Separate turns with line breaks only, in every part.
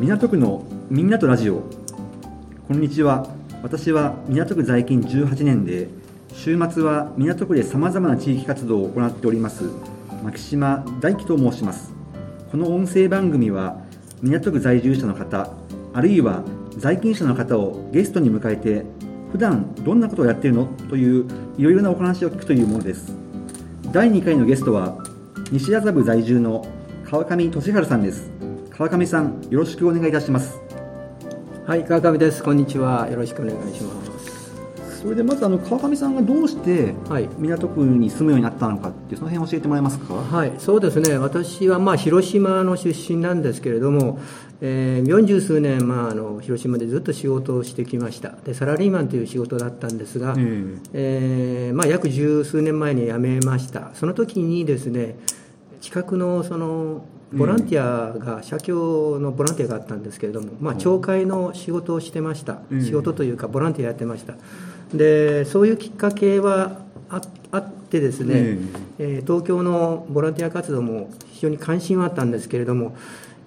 港区のみんなとラジオ。こんにちは。私は港区在勤18年で週末は港区でさまざまな地域活動を行っております牧島大樹と申します。この音声番組は港区在住者の方あるいは在勤者の方をゲストに迎えて普段どんなことをやっているの？といういろいろなお話を聞くというものです。第2回のゲストは西麻布在住の川上俊治さんです。川上さんよろしくお願いいたします。
はい川上です。こんにちは。よろしくお願いします。
それでまずあの川上さんがどうして
はい。
港区に住むようになったのかってその辺教えてもらえますか？
はいそうですね。私はまあ広島の出身なんですけれども、えー、40数年、まあ、あの広島でずっと仕事をしてきました。でサラリーマンという仕事だったんですが、えーまあ、約十数年前に辞めました。その時にですね近くのそのボランティアが、社協のボランティアがあったんですけれども、まあ、町会の仕事をしてました、
うん。
仕事というかボランティアやってました。でそういうきっかけはああってですね、
うん。
えー東京のボランティア活動も非常に関心はあったんですけれども、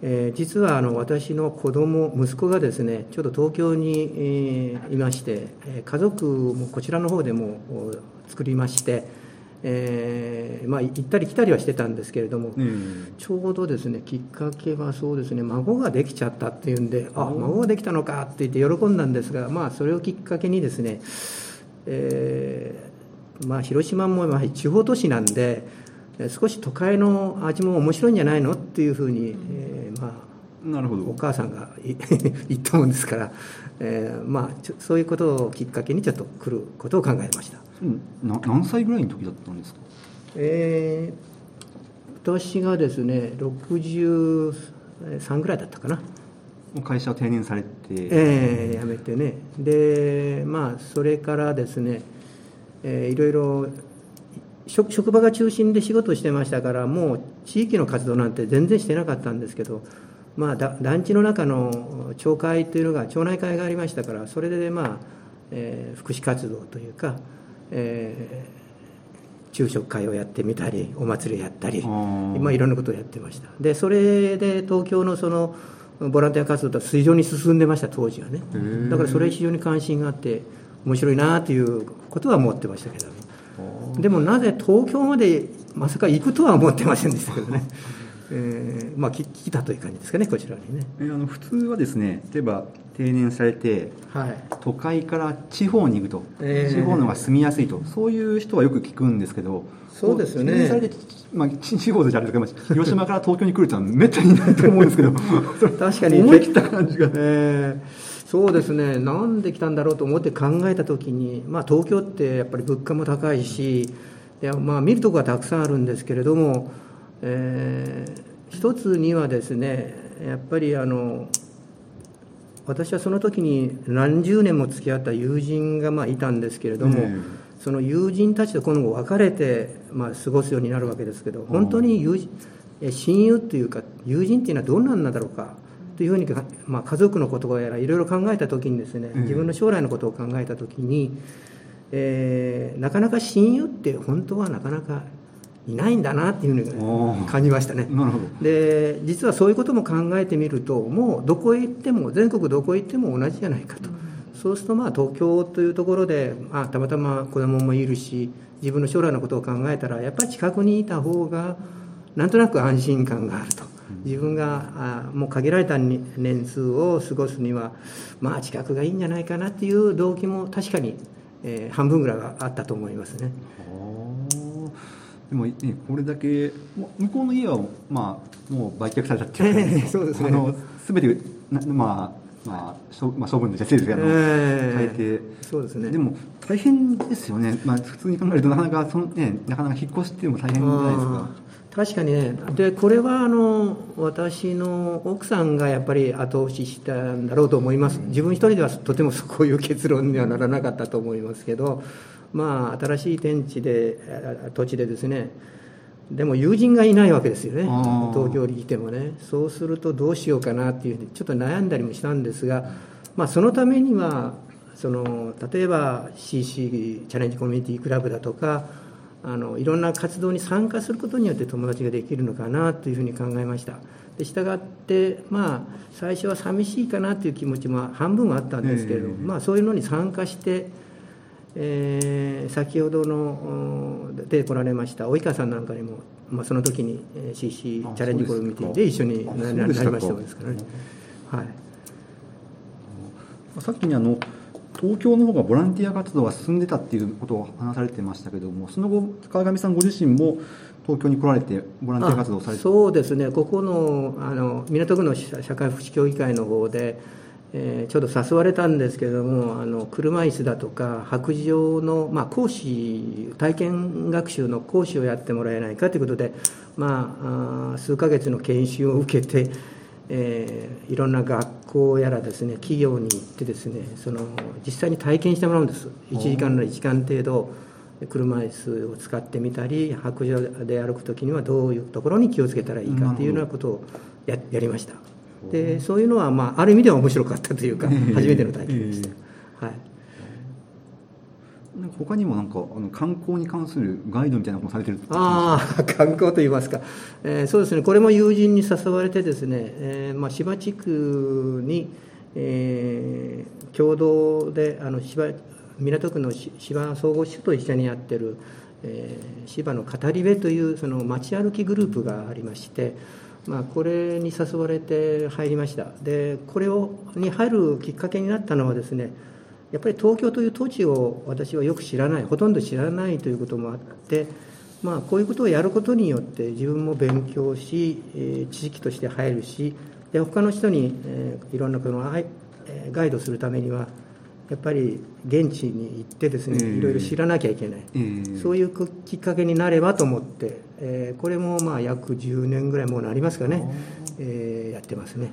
えー実はあの私の子供息子がですねちょっと東京に、えーいまして、えー家族もこちらの方でもお作りまして、えーまあ、行ったり来たりはしてたんですけれども、
うん。
ちょうどですねきっかけはそうですね孫ができちゃったっていうんであ孫ができたのかって言って喜んだんですがまあそれをきっかけにですね、えーまあ、広島もまあ地方都市なんでえー少し都会の味も面白いんじゃないのっていうふうに、えーまあ、
なるほど。
お母さんがい言ったもんですから、えーまあ、そういうことをきっかけにちょっと来ることを考えました。
うん。な何歳ぐらいの時だったんですか？
えー私がですね63ぐらいだったかな、
もう会社を定年されて、
えー辞めてね。でまあそれからですね、えーいろいろ職職場が中心で仕事をしてましたからもう地域の活動なんて全然してなかったんですけどまあだ団地の中の町会というのが町内会がありましたからそれでまあ、えー福祉活動というか、えー昼食会をやってみたりお祭りをやったりまあ、いろんなことをやってました。でそれで東京のそのボランティア活動とは非常に進んでました当時はね。だからそれ非常に関心があって面白いなということは思ってましたけどでもなぜ東京までまさか行くとは思ってませんでしたけどね、えーまあき来たという感じですかねこちらにね。
えあの普通はですね例えば定年されて
はい。
都会から地方に行くと、
えー。
地方の方が住みやすいと。そういう人はよく聞くんですけど
そうですよね。
こ定年されて、まあ、地地方でじゃあれですけどまあ広島から東京に来るってのはめったにないと思うんですけど。
確かに。
思い切った感じが
えーそうですね。なんで来たんだろうと思って考えた時に、まあ、東京ってやっぱり物価も高いしいや、まあ、見るとこはたくさんあるんですけれども、えー一つにはですねやっぱりあの私はその時に何十年も付き合った友人がまあいたんですけれども、
うん。
その友人たちと今後別れて、まあ、過ごすようになるわけですけど本当に友人え親友っていうか友人っていうのはどんなんなんだろうかというふうにか、まあ、家族のことやらいろいろ考えた時にですね
うん。
自分の将来のことを考えた時に、えーなかなか親友って本当はなかなかいないんだなっていうふう
おー。
に感じましたね。
なるほど。
で実はそういうことも考えてみるともうどこへ行っても全国どこへ行っても同じじゃないかと、そうするとまあ東京というところで、まあ、たまたま子供もいるし自分の将来のことを考えたらやっぱり近くにいた方がなんとなく安心感があると。自分があもう限られたに年数を過ごすにはまあ近くがいいんじゃないかなっていう動機も確かに、えー半分ぐらいはあったと思いますね。
でも、ね、これだけ向こうの家は、まあ、もう売却されたっていう
ええそうですね。
あの全てなまあ、まあ、処まあ処分で失礼ですけど、
ええ。
変えて。
そうですね。
でも大変ですよね、まあ、普通に考えるとなかなかその、ね、なかなか引っ越しっていうのも大変じゃないですか。
確かにね。でこれはあの私の奥さんがやっぱり後押ししたんだろうと思います。自分一人ではとてもこういう結論にはならなかったと思いますけどまあ新しい天地であ土地でですねでも友人がいないわけですよね。東京に来てもね。そうするとどうしようかなっていうふうにちょっと悩んだりもしたんですが、まあ、そのためにはその例えば CC チャレンジコミュニティクラブだとかあのいろんな活動に参加することによって友達ができるのかなというふうに考えました。でしたがっってまあ最初は寂しいかなという気持ちも半分はあったんですけれども、
えー
まあ、そういうのに参加して、えー先ほどのうん出てこられました及川さんなんかにも、まあ、その時にえー CC
あ
チャレンジコミュニティで一緒に
あ
なりましたですからね。はい。
さっきにあの東京の方がボランティア活動が進んでたっていうことを話されてましたけどもその後川上さんご自身も東京に来られてボランティア活動をされて。
そうですね、ここのあの港区の社社会福祉協議会の方で、えーちょうど誘われたんですけれども、あの車椅子だとか、白状の、まあ、講師、体験学習の講師をやってもらえないかということで、まあ、あー数ヶ月の研修を受けて、えーいろんな学校やらですね企業に行ってですねその実際に体験してもらうんです。1時間の1時間程度車椅子を使ってみたり白状で歩く時にはどういうところに気をつけたらいいかというようなことをややりましたでそういうのは、まあ、ある意味では面白かったというか
ええ
初めての体験でした、はい。
なんか他にもなんかあの観光に関するガイドみたいなこともされてる
ああ観光といいますか、えーそうですねこれも友人に誘われてですね、えーまあ、芝地区に、えー共同であの芝港区のし芝総合支所と一緒にやってる、えー芝の語り部というその街歩きグループがありまして、まあ、これに誘われて入りました。でこれをに入るきっかけになったのはですねやっぱり東京という土地を私はよく知らないほとんど知らないということもあって、まあ、こういうことをやることによって自分も勉強し、えー知識として入るしで他の人に、えーいろんなこのガイドするためにはやっぱり現地に行ってですね
ええ
いろいろ知らなきゃいけない、
えー
そういうきっかけになればと思って、えーこれもまあ約10年ぐらいもうなりますかね、えーやってますね。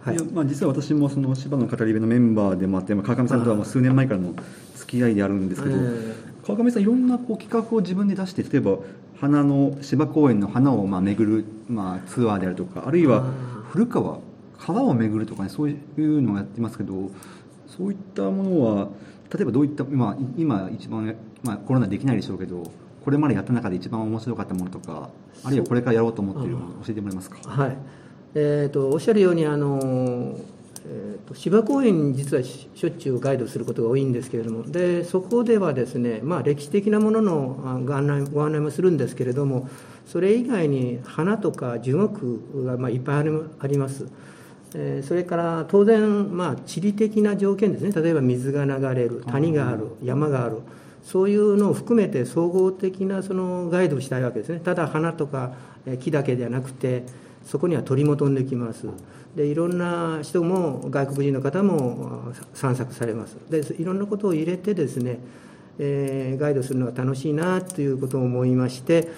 はい。
まあ、実は私もその芝の語り部のメンバーでもあって、まあ、川上さんとはもう数年前からの付き合いであるんですけど、
えー。
川上さんいろんなこう企画を自分で出して例えば花の芝公園の花をまあ巡る、まあ、ツアーであるとかあるいは
あ
古川川を巡るとかねそういうのをやってますけどそういったものは例えばどういった今今一番、まあ、コロナできないでしょうけどこれまでやった中で一番面白かったものとかあるいはこれからやろうと思っているもの教えてもらえますか？
はい。えー、とおっしゃるようにあの、えー、と芝公園に実はししょっちゅうガイドすることが多いんですけれどもでそこではですね、まあ、歴史的なもののあご案内ご案内もするんですけれどもそれ以外に花とか樹木がまあいっぱいありあります。えーそれから当然、まあ、地理的な条件ですね。例えば水が流れる谷がある山があるそういうのを含めて総合的なそのガイドをしたいわけですね。ただ花とかえー木だけではなくてそこには鳥も飛んできます。でいろんな人も外国人の方もあ散策されます。でいろんなことを入れてですね、えーガイドするのが楽しいなということを思いまして、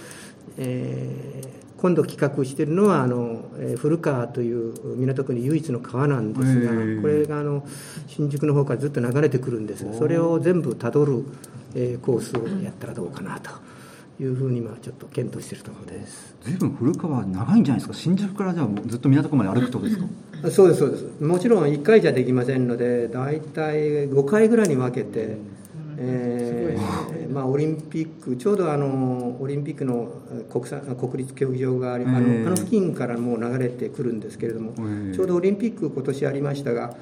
えー今度企画しているのはあの、えー古川という港区に唯一の川なんですが、これがあの新宿の方からずっと流れてくるんです。がそれを全部たどる、えーコースをやったらどうかなというふうに今ちょっと検討しているところです。
随分古川長いんじゃないですか。新宿からじゃあずっと港区まで歩くとですか？
そうですそうです。もちろん1回じゃできませんので大体5回ぐらいに分けて、えーまあ、オリンピックちょうどあのオリンピックのえー国際国立競技場がありあの,、
えー
あの付近からもう流れてくるんですけれども、
えー
ちょうどオリンピック今年ありましたが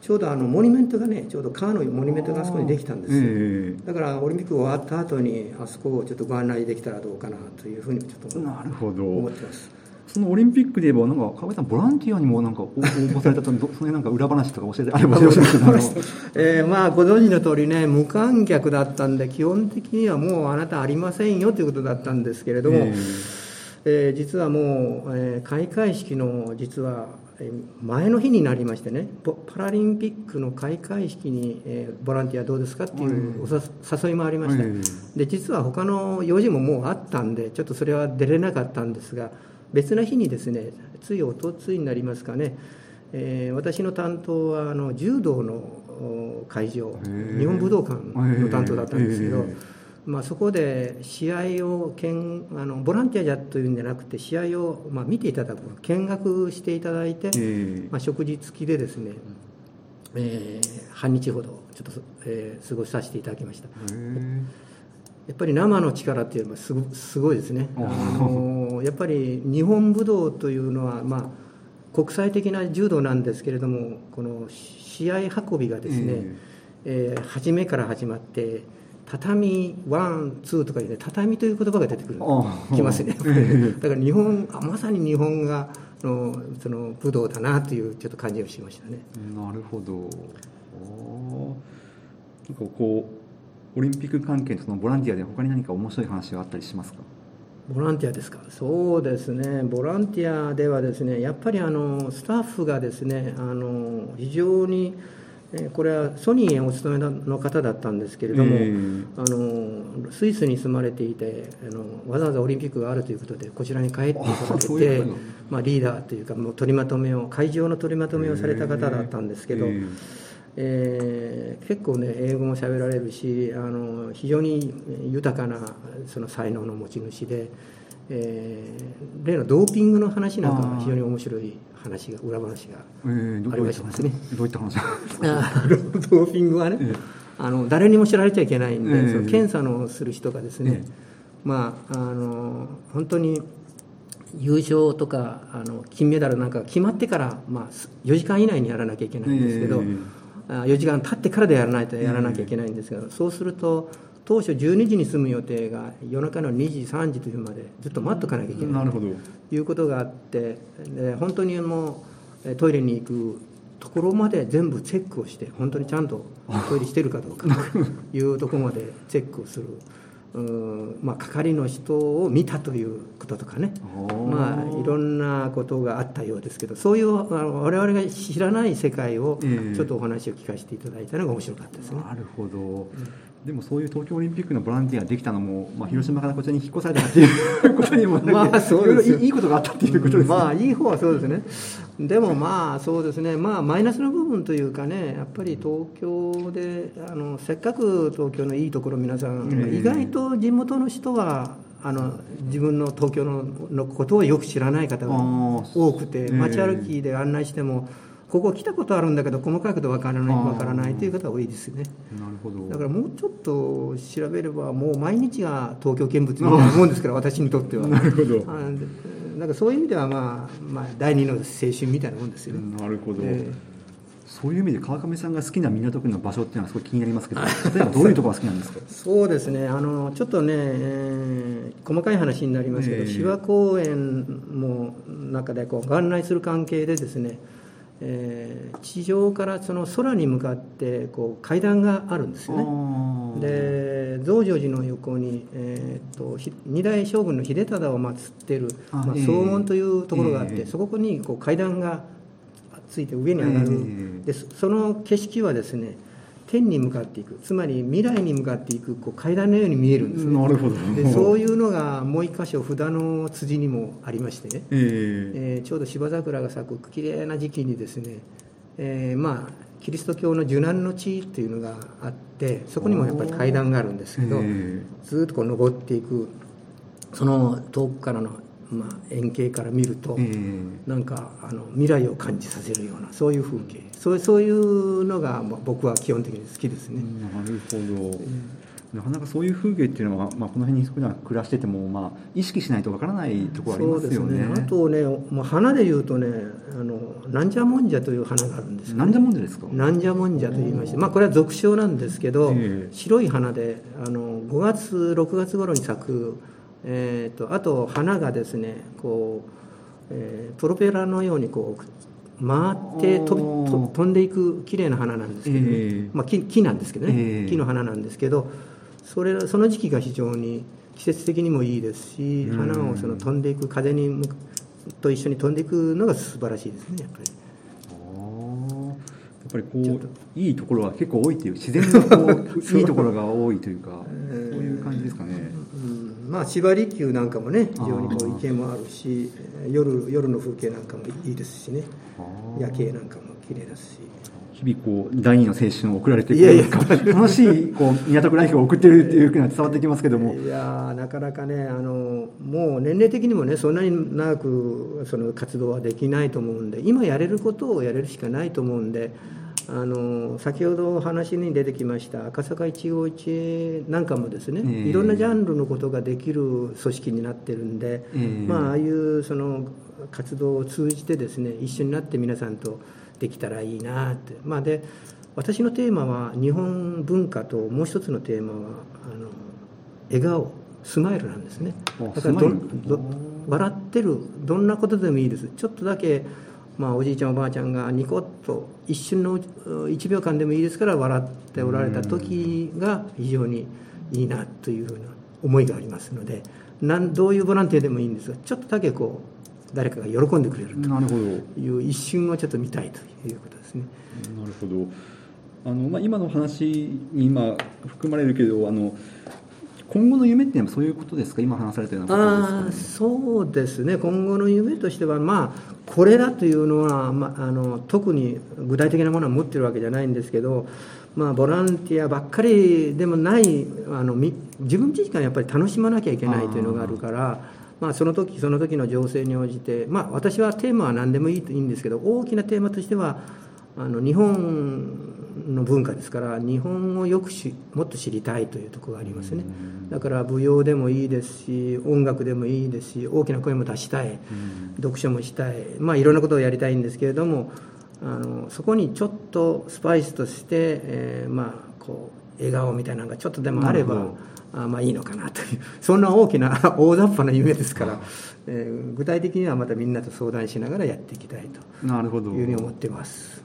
ちょうどあのモニュメントがねちょうど川のモニュメントがあそこにできたんですよ、
え
だからオリンピック終わった後にあそこをちょっとご案内できたらどうかなというふうにちょっと
えなるほど。
思ってます。
そのオリンピックで言えばなんか川上さんボランティアにもなんか応募されたとど その辺なんか裏話とか教えてあればよろしいですけどあの
えーまあご存知の通りね無観客だったんで基本的にはもうあなたありませんよということだったんですけれども、
え
えー実はもう、えー開会式の実はえー前の日になりましてねポパラリンピックの開会式に、えーボランティアどうですかっていうおさ誘いもありました、
え
で実は他の用事ももうあったんでちょっとそれは出れなかったんですが別な日にですねついおとついになりますかね、えー私の担当はあの柔道のお会場日本武道館の担当だったんですけど、まあ、そこで試合をけんあのボランティアじゃというんじゃなくて試合をまあ見ていただく見学していただいて、
え
まあ、食事付きでですね、えー半日ほどちょっと、えー過ごさせていただきました。
え。
やっぱり生の力っていうのはすごすごいですね。
あ
のやっぱり日本武道というのは、まあ国際的な柔道なんですけれどもこの試合運びがですね、えー、えー、初めから始まって畳ワンツーとかで畳という言葉が出てくるきますね。だから日本まさに日本がのその武道だなというちょっと感じをしましたね。
なるほど。なんかこうオリンピック関係のそのボランティアで他に何か面白い話があったりしますか？
ボランティアですか？そうですね。ボランティアではですねやっぱりあのスタッフがですねあの非常にこれはソニーへお勤めの方だったんですけれども、えー、あのスイスに住まれていてあのわざわざオリンピックがあるということでこちらに帰っていただいてまあ、リーダーというかもう取りまとめを会場の取りまとめをされた方だったんですけど、えー。えー、結構ね英語も喋られるしあの非常に豊かなその才能の持ち主で、えー、例のドーピングの話なんかは非常に面白い話が裏話がありましますね。
えー、どういった話？ド
ーピングはね、えー、あの誰にも知られちゃいけないんで、えー、その検査のする人がですね、まああの本当に優勝とかあの金メダルなんか決まってから、まあ、4時間以内にやらなきゃいけないんですけど。4時間経ってからでやらないとやらなきゃいけないんですが、そうすると当初12時に済む予定が夜中の2時3時というまでずっと待っとかなきゃいけない。ということがあってで本当にもうトイレに行くところまで全部チェックをして本当にちゃんとトイレしてるかどうかと いうところまでチェックをする。うんまあ、係の人を見たということとかね、まあ、いろんなことがあったようですけどそういう我々が知らない世界をちょっとお話を聞かせていただいたのが面白かったですね。
なるほど、うんでもそういう東京オリンピックのボランティアができたのも、まあ、広島からこちらに引っ越されたっていう ことにもまあそうですいいことがあったっていうことです、ね、
まあいい方はそうですね。でもまあそうですね。まあマイナスの部分というかねやっぱり東京であのせっかく東京のいいところ皆さん、意外と地元の人はあの自分の東京ののことをよく知らない方が多くて街歩きで案内しても、ここ来たことあるんだけど細かいことわからないわからないという方が多いですね。
なるほど。
だからもうちょっと調べればもう毎日が東京見物みたいなもんですから私にとっては。
なるほど。
なんかそういう意味では、まあ、まあ第二の青春みたいなもんですよね。
なるほど、えーそういう意味で川上さんが好きな港区の場所っていうのはすごい気になりますけど 例えばどういうところが好きなんですか？
そうですね。あのちょっとね、えー、細かい話になりますけど、えー、芝公園も中でこう案内する関係でですねえー、地上からその空に向かってこう階段があるんですよね。で増上寺の横に、えーと、二代将軍の秀忠を祀っている、まあ、総門というところがあって、えー、そこにこう階段がついて上に上がる、えー、でその景色はですね天に向かっていく。つまり未来に向かっていくこう階段のように見えるんですね。
なるほど。
でそういうのがもう一箇所札の辻にもありましてね、えー、えー、ちょうど芝桜が咲くきれいな時期にですね、えー、まあキリスト教の受難の地っていうのがあってそこにもやっぱり階段があるんですけど、えー、ずっとこう登っていく。その遠くからのまあ、円形から見ると、えー、なんかあの未来を感じさせるようなそういう風景。そうそういうのが、まあ、僕は基本的に好きですね。
なるほど、えーなかなかそういう風景っていうのは、まあ、この辺に普段暮らしてても、まあ、意識しないとわからないところありますよね。
ね。あとね、まあ、花でいうとねあのなんじゃもんじゃという花があるんです、ね、
なんじゃもんじゃですか？
なんじゃもんじゃと言いまして、まあ、これは俗称なんですけど、えー、白い花であの5月6月頃に咲くえーと、あと花がですねこう、えー、プロペラのようにこう回って飛飛んでいく綺麗な花なんですけど、ね、えー、まあ、木木なんですけどね、えー、木の花なんですけどそれその時期が非常に季節的にもいいですし、うん、花をその飛んでいく風にと一緒に飛んでいくのが素晴らしいですねやっぱり。
やっぱりこういいところは結構多いという自然のこう いいところが多いというかそういう感じですかね。
まあ、芝離宮なんかもね非常にこう池もあるし夜夜の風景なんかもいいですしね。夜景なんかも綺麗ですし。
日々こう第二の青春を送られていや楽しいこう港区ライフを送ってるっていうのは伝わってきますけども
いやなかなかねあのもう年齢的にもねそんなに長くその活動はできないと思うんで今やれることをやれるしかないと思うんであの先ほどお話に出てきました赤坂一号地なんかもですね、
えー
いろんなジャンルのことができる組織になってるんで、
えー
まあああいうその活動を通じてですね一緒になって皆さんとできたらいいなって。まあで私のテーマは日本文化ともう一つのテーマはあの笑顔スマイルなんですね。
あ
だから笑ってるどんなことでもいいです。ちょっとだけまあ、おじいちゃんおばあちゃんがニコッと一瞬の1秒間でもいいですから笑っておられた時が非常にいいなというふうな思いがありますのでなんどういうボランティアでもいいんですがちょっとだけこう誰かが喜んでくれる
なるほど。
という一瞬をちょっと見たいということですね。
なるほど。あの、まあ、今の話に今含まれるけどあの今後の夢っていうのはそういうことですか？今話されたような
あー
ことですか、
そうですね。今後の夢としてはまあこれだというのは、まあ、あの特に具体的なものは持ってるわけじゃないんですけど、まあ、ボランティアばっかりでもないあのみ自分自身がやっぱり楽しまなきゃいけないというのがあるからまあ、その時その時の情勢に応じて、まあ、私はテーマは何でもいいといいんですけど大きなテーマとしてはあの日本の文化ですから日本をよくしもっと知りたいというところがありますね。だから舞踊でもいいですし音楽でもいいですし大きな声も出したい。読書もしたい。まあいろんなことをやりたいんですけれどもあのそこにちょっとスパイスとして、えーまあこう笑顔みたいなのがちょっとでもあればあまあいいのかなという。そんな大きな 大雑把な夢ですから、えー具体的にはまたみんなと相談しながらやっていきたいというふうに思ってます。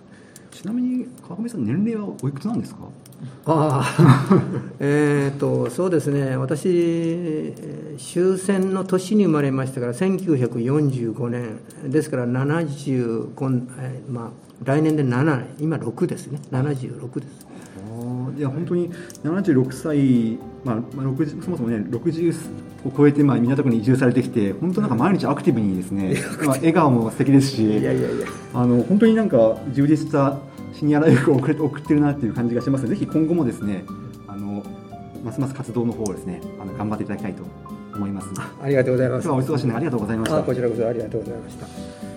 ちなみに川上さん年齢はおいくつなんですか？
ああ えーとそうですね。私えー終戦の年に生まれましたから1945年ですから70今、えーまあ、来年で7今6ですね。76です。
ああいや本当に76歳、まあ、まあ60そもそもね60を超えて、まあ、港区に移住されてきて本当なんか毎日アクティブにですね、まあ、笑顔も素敵ですし
いやいやいや
あの本当になんか充実したシニアライフを送ってるなっていう感じがしますのでぜひ今後もですねあのますます活動の方をですねあの頑張っていただきたいと思います。
ありがとうございます
今日はお忙しいのでありがとうございました
あ。こちらこそありがとうございました